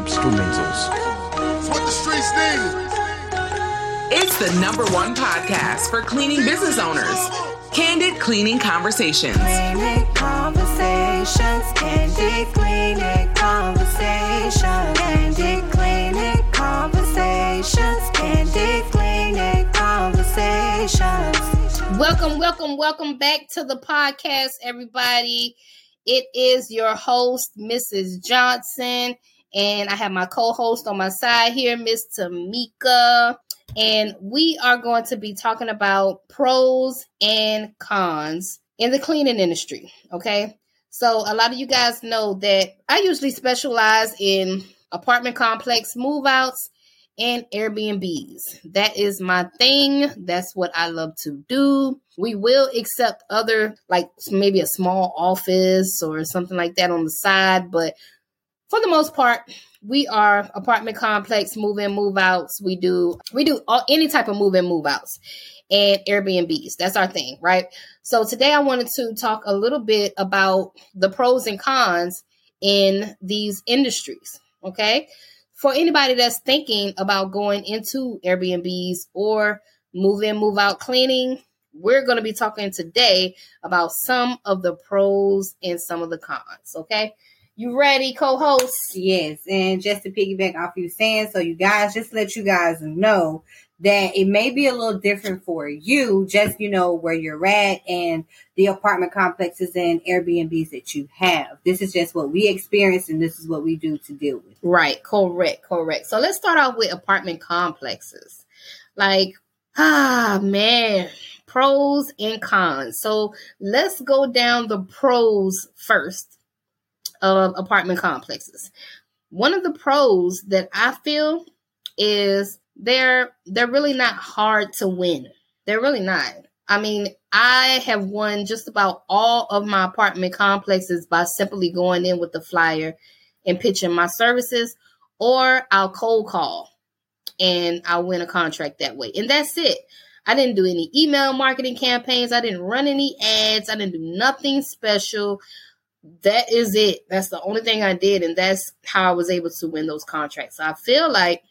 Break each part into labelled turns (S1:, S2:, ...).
S1: Instrumentals.
S2: It's what the streets need.
S3: It's the number one podcast for cleaning business owners. Candid Cleaning Conversations.
S4: Cleaning conversations, candid cleaning conversations, candid cleaning conversations, candid cleaning conversations.
S5: Welcome, welcome, welcome back to the podcast, everybody. It is your host, Mrs. Johnson, and I have my co-host on my side here, Miss Tamika. And we are going to be talking about pros and cons in the cleaning industry. Okay. So a lot of you guys know that I usually specialize in apartment complex move outs and Airbnbs. That is my thing. That's what I love to do. We will accept other, like maybe a small office or something like that on the side, but for the most part, we are apartment complex move in move outs. We do we do all, any type of move in move outs and Airbnbs. That's our thing, right? So today I wanted to talk a little bit about the pros and cons in these industries. Okay, for anybody that's thinking about going into Airbnbs or move in move out cleaning. We're going to be talking today about some of the pros and some of the cons. Okay. You ready, co-host?
S6: Yes, and just to piggyback off you saying, so you guys just let you guys know that it may be a little different for you, just you know where you're at and the apartment complexes and Airbnbs that you have. This is just what we experience, and this is what we do to deal with.
S5: Right, correct, correct. So let's start off with apartment complexes. Like, ah, man, pros and cons. So let's go down the pros first of apartment complexes. One of the pros that I feel is they're they're really not hard to win. They're really not. I mean, I have won just about all of my apartment complexes by simply going in with the flyer and pitching my services, or I'll cold call and I'll win a contract that way. And that's it. I didn't do any email marketing campaigns. I didn't run any ads. I didn't do nothing special that is it. That's the only thing I did, and that's how I was able to win those contracts. So I feel like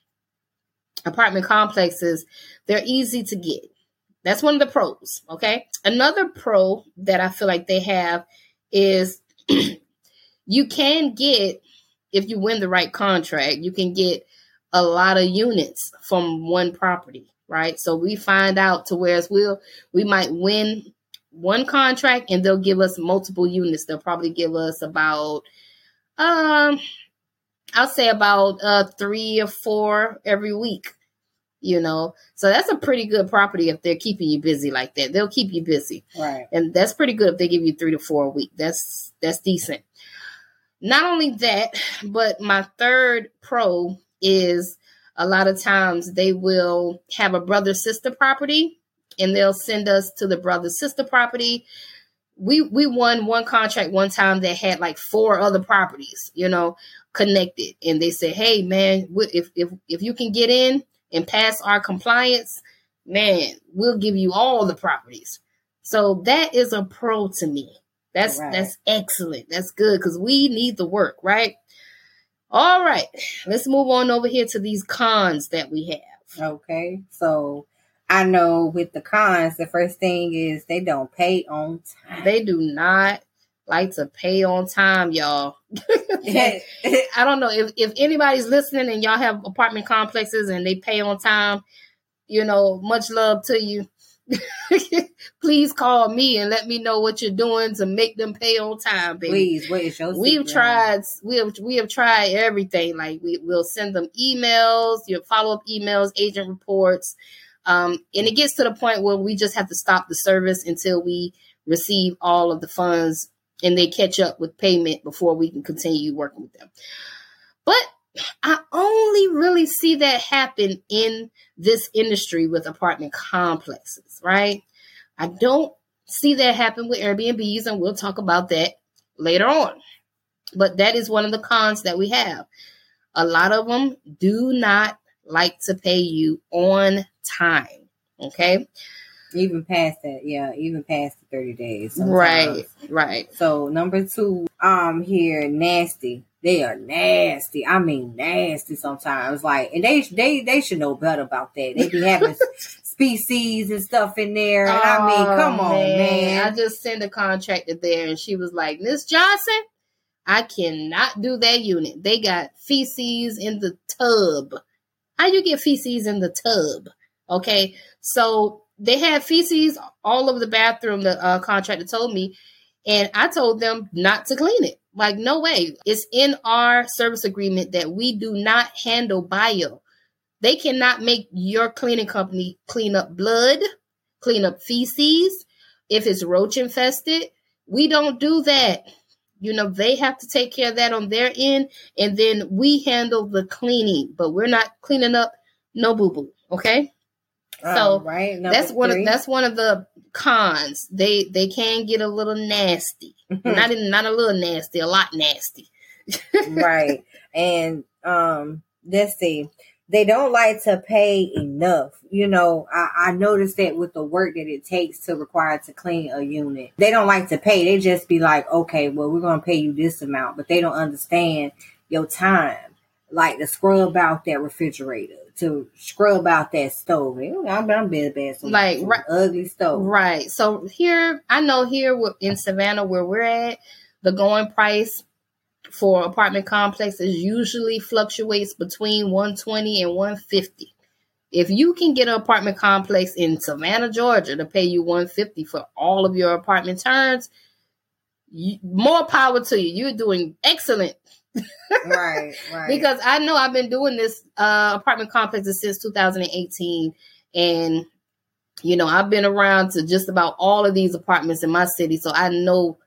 S5: apartment complexes, they're easy to get. That's one of the pros. Okay. Another pro that I feel like they have is you can get, if you win the right contract, you can get a lot of units from one property, right? So we find out to whereas we'll we might win one contract and they'll give us multiple units. They'll probably give us about um I'll say about uh three or four every week. You know, so that's a pretty good property if they're keeping you busy like that. They'll keep you busy,
S6: Right.
S5: and that's pretty good if they give you three to four a week. That's that's decent. Not only that, but my third pro is a lot of times they will have a brother sister property and they'll send us to the brother sister property. We we won one contract one time that had like four other properties, you know, connected, and they said, "Hey, man, if if if you can get in and pass our compliance, man, we'll give you all the properties." So that is a pro to me. That's
S6: Right.
S5: that's excellent. That's good because we need the work, right? All right, let's move on over here to these cons that we have.
S6: Okay. So I know with the cons, the first thing is they don't pay on time.
S5: They do not like to pay on time, y'all. I don't know if, if anybody's listening and y'all have apartment complexes and they pay on time, you know, much love to you. Please call me and let me know what you're doing to make them pay on time, baby.
S6: Please, what is your
S5: We've
S6: secret?
S5: tried we have we have tried everything. Like we will send them emails, your follow up emails, aging reports, um, and it gets to the point where we just have to stop the service until we receive all of the funds and they catch up with payment before we can continue working with them. But I only really see that happen in this industry with apartment complexes, right? I don't see that happen with Airbnbs, and we'll talk about that later on. But that is one of the cons that we have. A lot of them do not like to pay you on time. Okay.
S6: Even past that, yeah, even past the 30 days. sometimes.
S5: Right, right.
S6: So number two, um, here nasty. They are nasty. I mean nasty sometimes. Like, and they they they should know better about that. They be having species and stuff in there. And I mean,
S5: Oh,
S6: come on, man.
S5: I just sent a contractor there, and she was like, "Miss Johnson, I cannot do that unit. They got feces in the tub. How do you get feces in the tub? Okay, so they had feces all over the bathroom. The uh, contractor told me, and I told them not to clean it. Like, no way. It's in our service agreement that we do not handle bio. They cannot make your cleaning company clean up blood, clean up feces. If it's roach infested, we don't do that. You know, they have to take care of that on their end, and then we handle the cleaning, but we're not cleaning up no boo boo. Okay, so
S6: All right, number
S5: that's one. Of, that's one of the cons. They they can get a little nasty. not in, not a little nasty, a lot nasty.
S6: right. And um, let's see. They don't like to pay enough. You know, I, I noticed that with the work that it takes to require to clean a unit. They don't like to pay. They just be like, okay, well, we're gonna pay you this amount, but they don't understand your time. Like to scrub out that refrigerator, to scrub out that stove. I'm, I'm bad, bad. Some,
S5: Like, right-
S6: ugly stove.
S5: Right. So here, I know here in Savannah where we're at, the going price for apartment complexes usually fluctuates between 120 and 150. If you can get an apartment complex in Savannah, Georgia to pay you 150 for all of your apartment turns, you, more power to you. You're doing excellent
S6: right, right.
S5: because I know I've been doing this uh, apartment complexes since 2018, and you know I've been around to just about all of these apartments in my city, so I know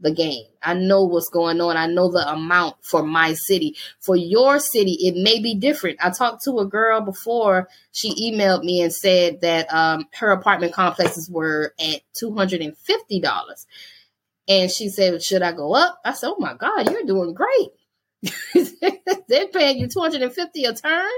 S5: the game. I know what's going on. I know the amount for my city. For your city, it may be different. I talked to a girl before. She emailed me and said that um, her apartment complexes were at two hundred and fifty dollars. And she said, "Should I go up?" I said, "Oh my God, you're doing great." They're paying you 250 a turn.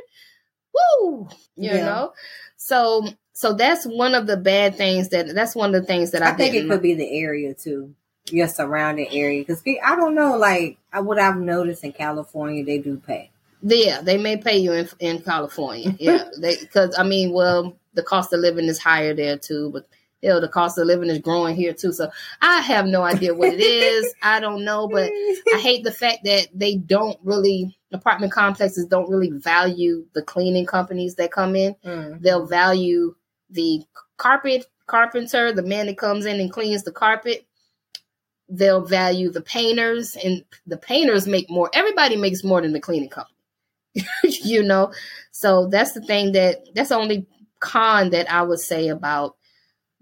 S5: Woo! You
S6: Yeah.
S5: know? So so that's one of the bad things that that's one of the things that I,
S6: I think it could be the area too, your surrounding area. Because I don't know, like I, what I've noticed in California, they do pay.
S5: Yeah, they may pay you in in California. Yeah, because I mean, well, the cost of living is higher there too, but know, the cost of living is growing here too. So I have no idea what it is. I don't know, but I hate the fact that they don't really apartment complexes don't really value the cleaning companies that come in.
S6: Mm.
S5: They'll value the carpet carpenter, the man that comes in and cleans the carpet. They'll value the painters, and the painters make more. Everybody makes more than the cleaning company, you know. So that's the thing that that's the only con that I would say about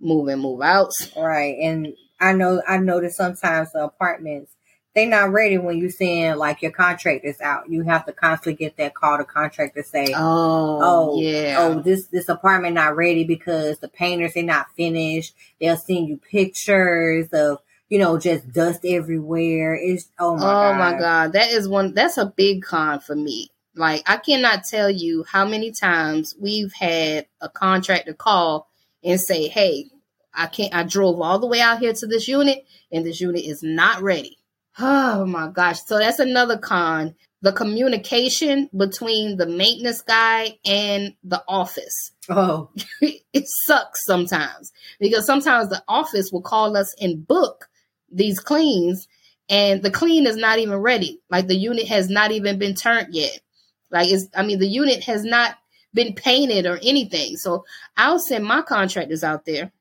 S5: moving move outs.
S6: Right, and I know I notice sometimes the apartments they not ready when you send like your contractors out. You have to constantly get that call to contractor say,
S5: Oh,
S6: oh
S5: yeah.
S6: oh this this apartment not ready because the painters they not finished they'll send you pictures of you know just dust everywhere it's oh my
S5: oh
S6: god
S5: my god, that is one. That's a big con for me. Like I cannot tell you how many times we've had a contractor call and say, "Hey, I can't. I drove all the way out here to this unit, and this unit is not ready." Oh my gosh! So that's another con. The communication between the maintenance guy and the office.
S6: oh
S5: it sucks sometimes because sometimes the office will call us and book these cleans and the clean is not even ready like the unit has not even been turned yet like it's i mean the unit has not been painted or anything. So i'll send my contractors out there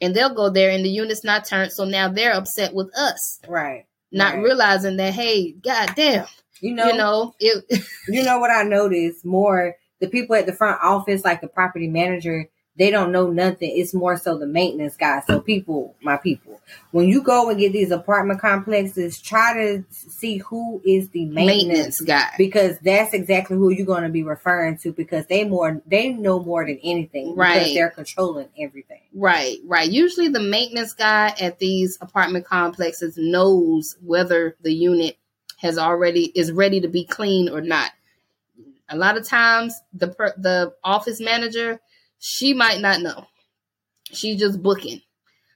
S5: and they'll go there and the unit's not turned. So now they're upset with us.
S6: Right.
S5: Not
S6: Right.
S5: realizing that hey god damn.
S6: You know
S5: you know it
S6: you know what I noticed more? The people at the front office, like the property manager, they don't know nothing. It's more so the maintenance guy. So people, my people, when you go and get these apartment complexes, try to see who is the maintenance,
S5: maintenance guy
S6: because that's exactly who you're going to be referring to because they more they know more than anything
S5: Right.
S6: because they're controlling everything.
S5: Right, right. Usually the maintenance guy at these apartment complexes knows whether the unit has already is ready to be clean or not. A lot of times the per, the office manager, she might not know. She's just booking.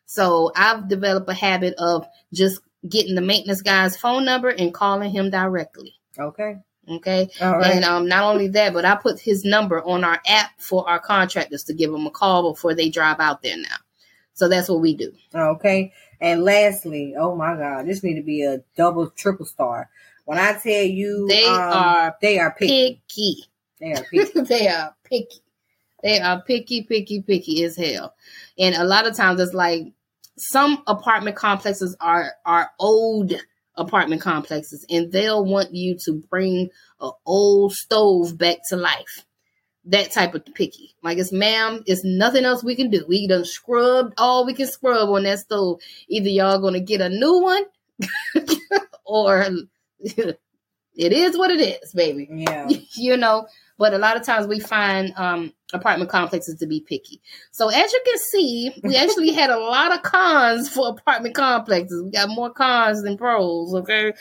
S5: So I've developed a habit of just getting the maintenance guy's phone number and calling him directly.
S6: Okay.
S5: Okay.
S6: All right.
S5: And um, not only that, but I put his number on our app for our contractors to give them a call before they drive out there now. So that's what we do.
S6: Okay. And lastly, oh my God, this need to be a double, triple star. When I tell you,
S5: They
S6: um,
S5: are
S6: they are picky.
S5: Picky.
S6: They are picky.
S5: they are picky. They are picky, picky, picky as hell. And a lot of times it's like some apartment complexes are are old apartment complexes and they'll want you to bring an old stove back to life. That type of picky. Like it's ma'am, it's nothing else we can do. We done scrubbed all we can scrub on that stove. Either y'all gonna get a new one or it is what it is, baby
S6: yeah.
S5: you know but a lot of times we find um apartment complexes to be picky so as you can see we actually had a lot of cons for apartment complexes we got more cons than pros okay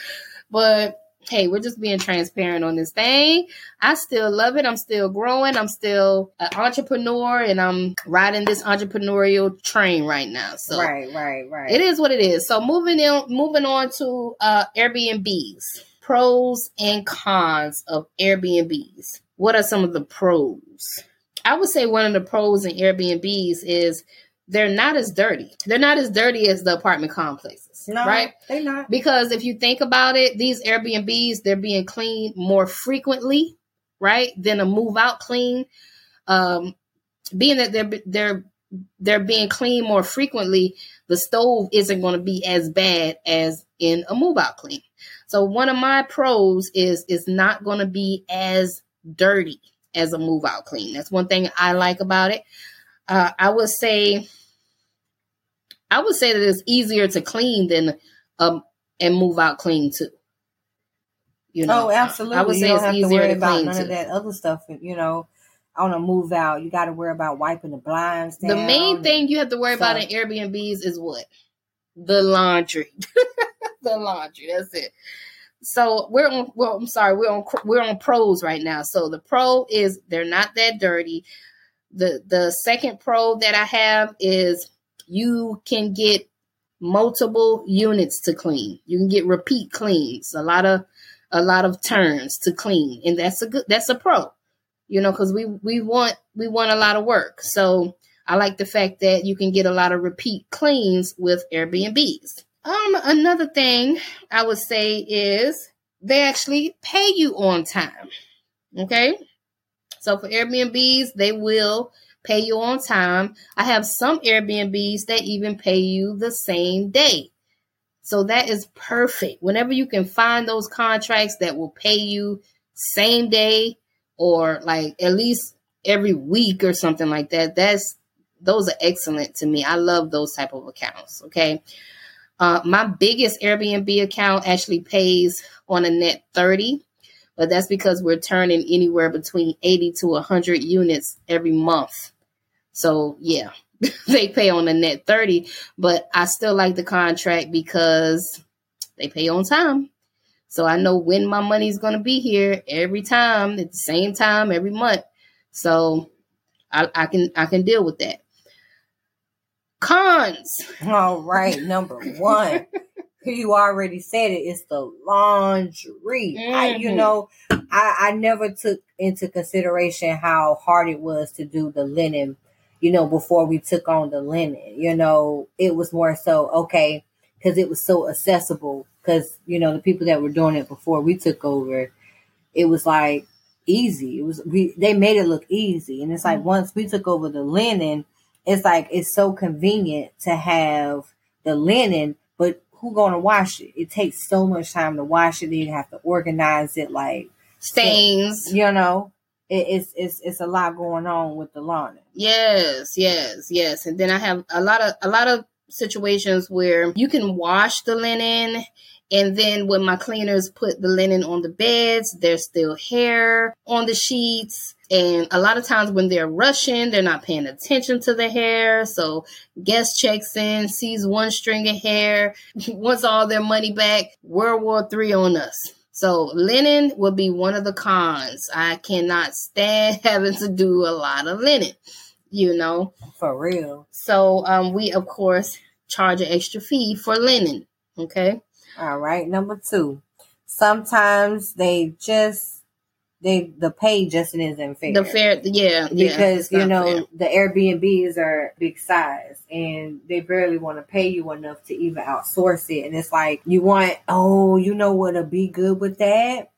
S5: but hey we're just being transparent on this thing i still love it i'm still growing i'm still an entrepreneur and i'm riding this entrepreneurial train right now so
S6: right, right, right.
S5: it is what it is. So moving on, moving on to uh, Airbnbs, pros and cons of Airbnbs. What are some of the pros? I would say one of the pros in Airbnbs is they're not as dirty. They're not as dirty as the apartment complexes,
S6: No,
S5: right?
S6: They're not.
S5: Because if you think about it, these Airbnbs they're being cleaned more frequently, right, than a move out clean. Um, being that they're they're they're being cleaned more frequently, the stove isn't going to be as bad as in a move out clean. So one of my pros is it's not going to be as dirty as a move out clean. That's one thing I like about it. Uh, I would say I would say that it's easier to clean than um and move out clean too. You know,
S6: oh, absolutely.
S5: I would
S6: you
S5: say
S6: don't
S5: it's
S6: have to
S5: easier
S6: worry
S5: to
S6: about
S5: clean
S6: none
S5: too.
S6: of that other stuff. You know, on a move out, you got to worry about wiping the blinds down.
S5: The main thing you have to worry about in Airbnbs is what? The laundry. the laundry. That's it. So we're on. Well, I'm sorry. We're on. We're on pros right now. So the pro is they're not that dirty. The the second pro that I have is you can get multiple units to clean. You can get repeat cleans. A lot of a lot of turns to clean, and that's a good. That's a pro. You know, because we we want we want a lot of work. So I like the fact that you can get a lot of repeat cleans with Airbnbs. Um, another thing I would say is they actually pay you on time. Okay. So for Airbnbs, they will pay you on time. I have some Airbnbs that even pay you the same day. So that is perfect. Whenever you can find those contracts that will pay you same day or like at least every week or something like that, that's those are excellent to me. I love those type of accounts. Okay. Uh, my biggest Airbnb account actually pays on a net 30, but that's because we're turning anywhere between 80 to 100 units every month. So, yeah, they pay on a net 30, but I still like the contract because they pay on time. So I know when my money's going to be here every time at the same time every month. So I, I can I can deal with that. Cons.
S6: All right, number one. you already said it. It's the laundry. I, you
S5: Mhm.
S6: know, I, I never took into consideration how hard it was to do the linen. You know, before we took on the linen, you know, it was more so okay because it was so accessible. Because you know, the people that were doing it before we took over, it was like easy. It was we they made it look easy, and it's like once we took over the linen, it's like it's so convenient to have the linen, but who gonna wash it? It takes so much time to wash it. You have to organize it, like
S5: Stains.
S6: you know, it, it's it's it's a lot going on with the laundry.
S5: Yes, yes, yes. And then I have a lot of a lot of situations where you can wash the linen and then when my cleaners put the linen on the beds, there's still hair on the sheets. And a lot of times when they're rushing, they're not paying attention to the hair. So guest checks in, sees one string of hair, wants all their money back. World War Three on us. So linen would be one of the cons. I cannot stand having to do a lot of linen. you know.
S6: For real.
S5: So um, we of course charge an extra fee for linen. Okay.
S6: All right. Number two. Sometimes they just they the pay just isn't fair.
S5: The fair, yeah, yeah,
S6: because
S5: it's
S6: you know
S5: fair.
S6: the Airbnbs are big size and they barely want to pay you enough to even outsource it. And it's like you want, oh, you know what'll be good with that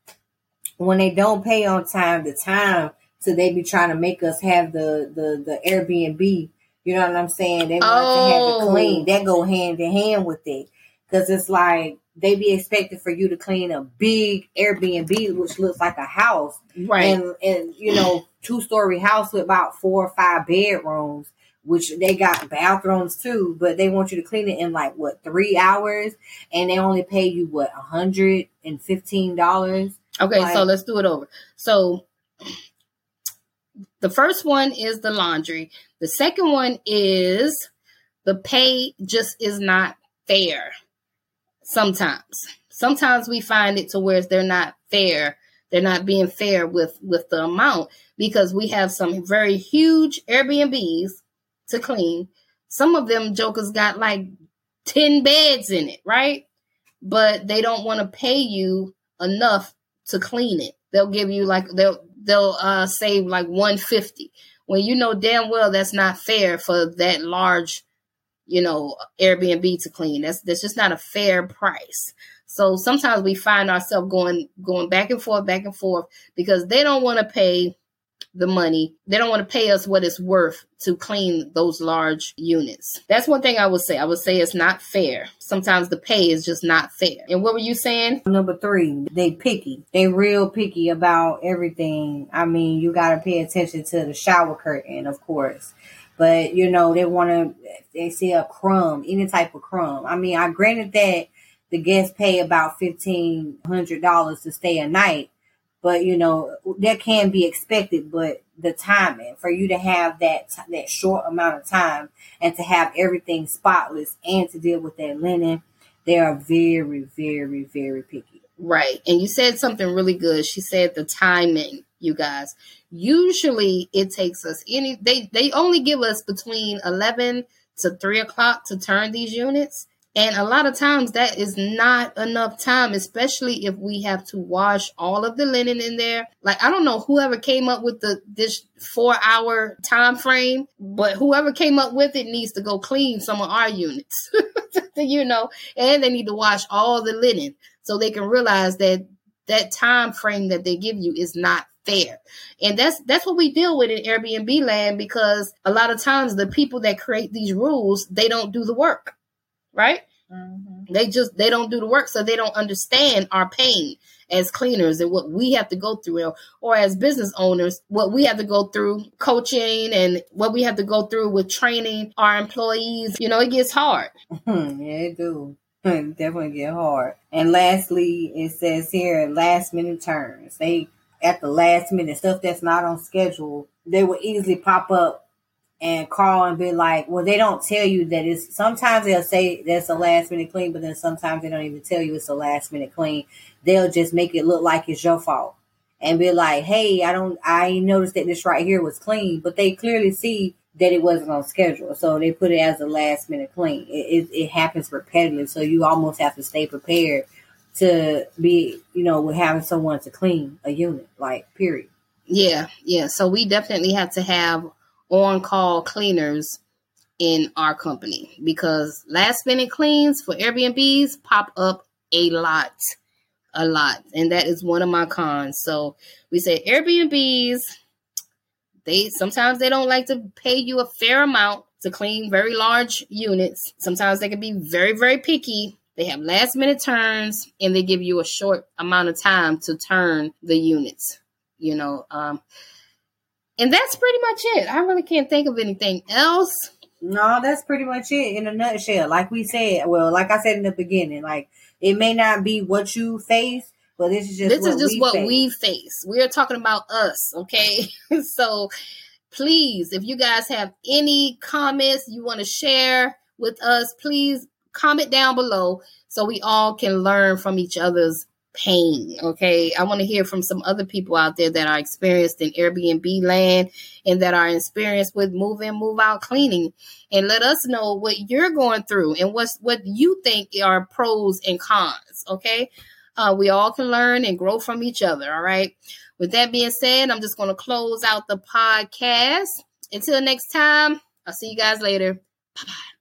S6: when they don't pay on time to time, so they be trying to make us have the the the Airbnb. You know what I'm saying? They want to have
S5: Oh.
S6: it clean. That go hand in hand with it because it's like they be expecting for you to clean a big Airbnb, which looks like a house
S5: right.
S6: and and you know two story house with about four or five bedrooms which they got bathrooms too but they want you to clean it in like what three hours and they only pay you what a hundred and fifteen dollars
S5: Okay, so let's do it over. So the first one is the laundry. The second one is the pay just is not fair. Sometimes. Sometimes we find it to where they're not fair. They're not being fair with with the amount because we have some very huge Airbnbs to clean. Some of them jokers got like 10 beds in it, right? But they don't want to pay you enough to clean it. They'll give you like they'll they'll uh save like 150 when you know damn well that's not fair for that large, you know, Airbnb to clean. That's that's just not a fair price. So sometimes we find ourselves going going back and forth, back and forth because they don't want to pay the money. They don't want to pay us what it's worth to clean those large units. That's one thing I would say. I would say it's not fair. Sometimes the pay is just not fair. And what were you saying?
S6: number three they picky they real picky about everything i mean you got to pay attention to the shower curtain of course but you know they want to they see a crumb any type of crumb i mean i granted that the guests pay about fifteen hundred dollars to stay a night but you know that can be expected but the timing for you to have that that short amount of time and to have everything spotless and to deal with that linen they are very very very picky
S5: Right. And you said something really good. She said the timing, you guys. Usually it takes us any they they only give us between eleven to three o'clock to turn these units. And a lot of times that is not enough time, especially if we have to wash all of the linen in there. Like I don't know whoever came up with the this four hour time frame, but whoever came up with it needs to go clean some of our units. you know, and they need to wash all the linen so they can realize that that time frame that they give you is not fair. And that's that's what we deal with in Airbnb land because a lot of times the people that create these rules, they don't do the work. Right? Mm-hmm. They just they don't do the work so they don't understand our pain as cleaners and what we have to go through or, or as business owners what we have to go through coaching and what we have to go through with training our employees you know it gets hard
S6: yeah, it do. It Definitely get hard. And lastly, it says here last minute turns. They at the last minute stuff that's not on schedule, they will easily pop up and call and be like, well, they don't tell you that it's sometimes they'll say that's a last minute clean, but then sometimes they don't even tell you it's a last minute clean. They'll just make it look like it's your fault and be like, hey, I don't, I noticed that this right here was clean, but they clearly see that it wasn't on schedule. So they put it as a last minute clean. It, it, it happens repetitively. So you almost have to stay prepared to be, you know, with having someone to clean a unit, like, period.
S5: Yeah, yeah. So we definitely have to have on call cleaners in our company because last minute cleans for Airbnbs pop up a lot, a lot. And that is one of my cons. So we say Airbnbs, they sometimes they don't like to pay you a fair amount to clean very large units. Sometimes they can be very, very picky. They have last minute turns and they give you a short amount of time to turn the units you know um and that's pretty much it i really can't think of anything else
S6: No, that's pretty much it in a nutshell. Like we said, well, like I said in the beginning, like it may not be what you face, but this is just
S5: this is just
S6: we
S5: what
S6: face.
S5: we face we're talking about us okay so please if you guys have any comments you want to share with us please comment down below so we all can learn from each other's pain. Okay. I want to hear from some other people out there that are experienced in Airbnb land and that are experienced with move in, move out cleaning. And let us know what you're going through and what's what you think are pros and cons. Okay. Uh, we all can learn and grow from each other. All right. With that being said, I'm just going to close out the podcast. Until next time, I'll see you guys later. Bye bye.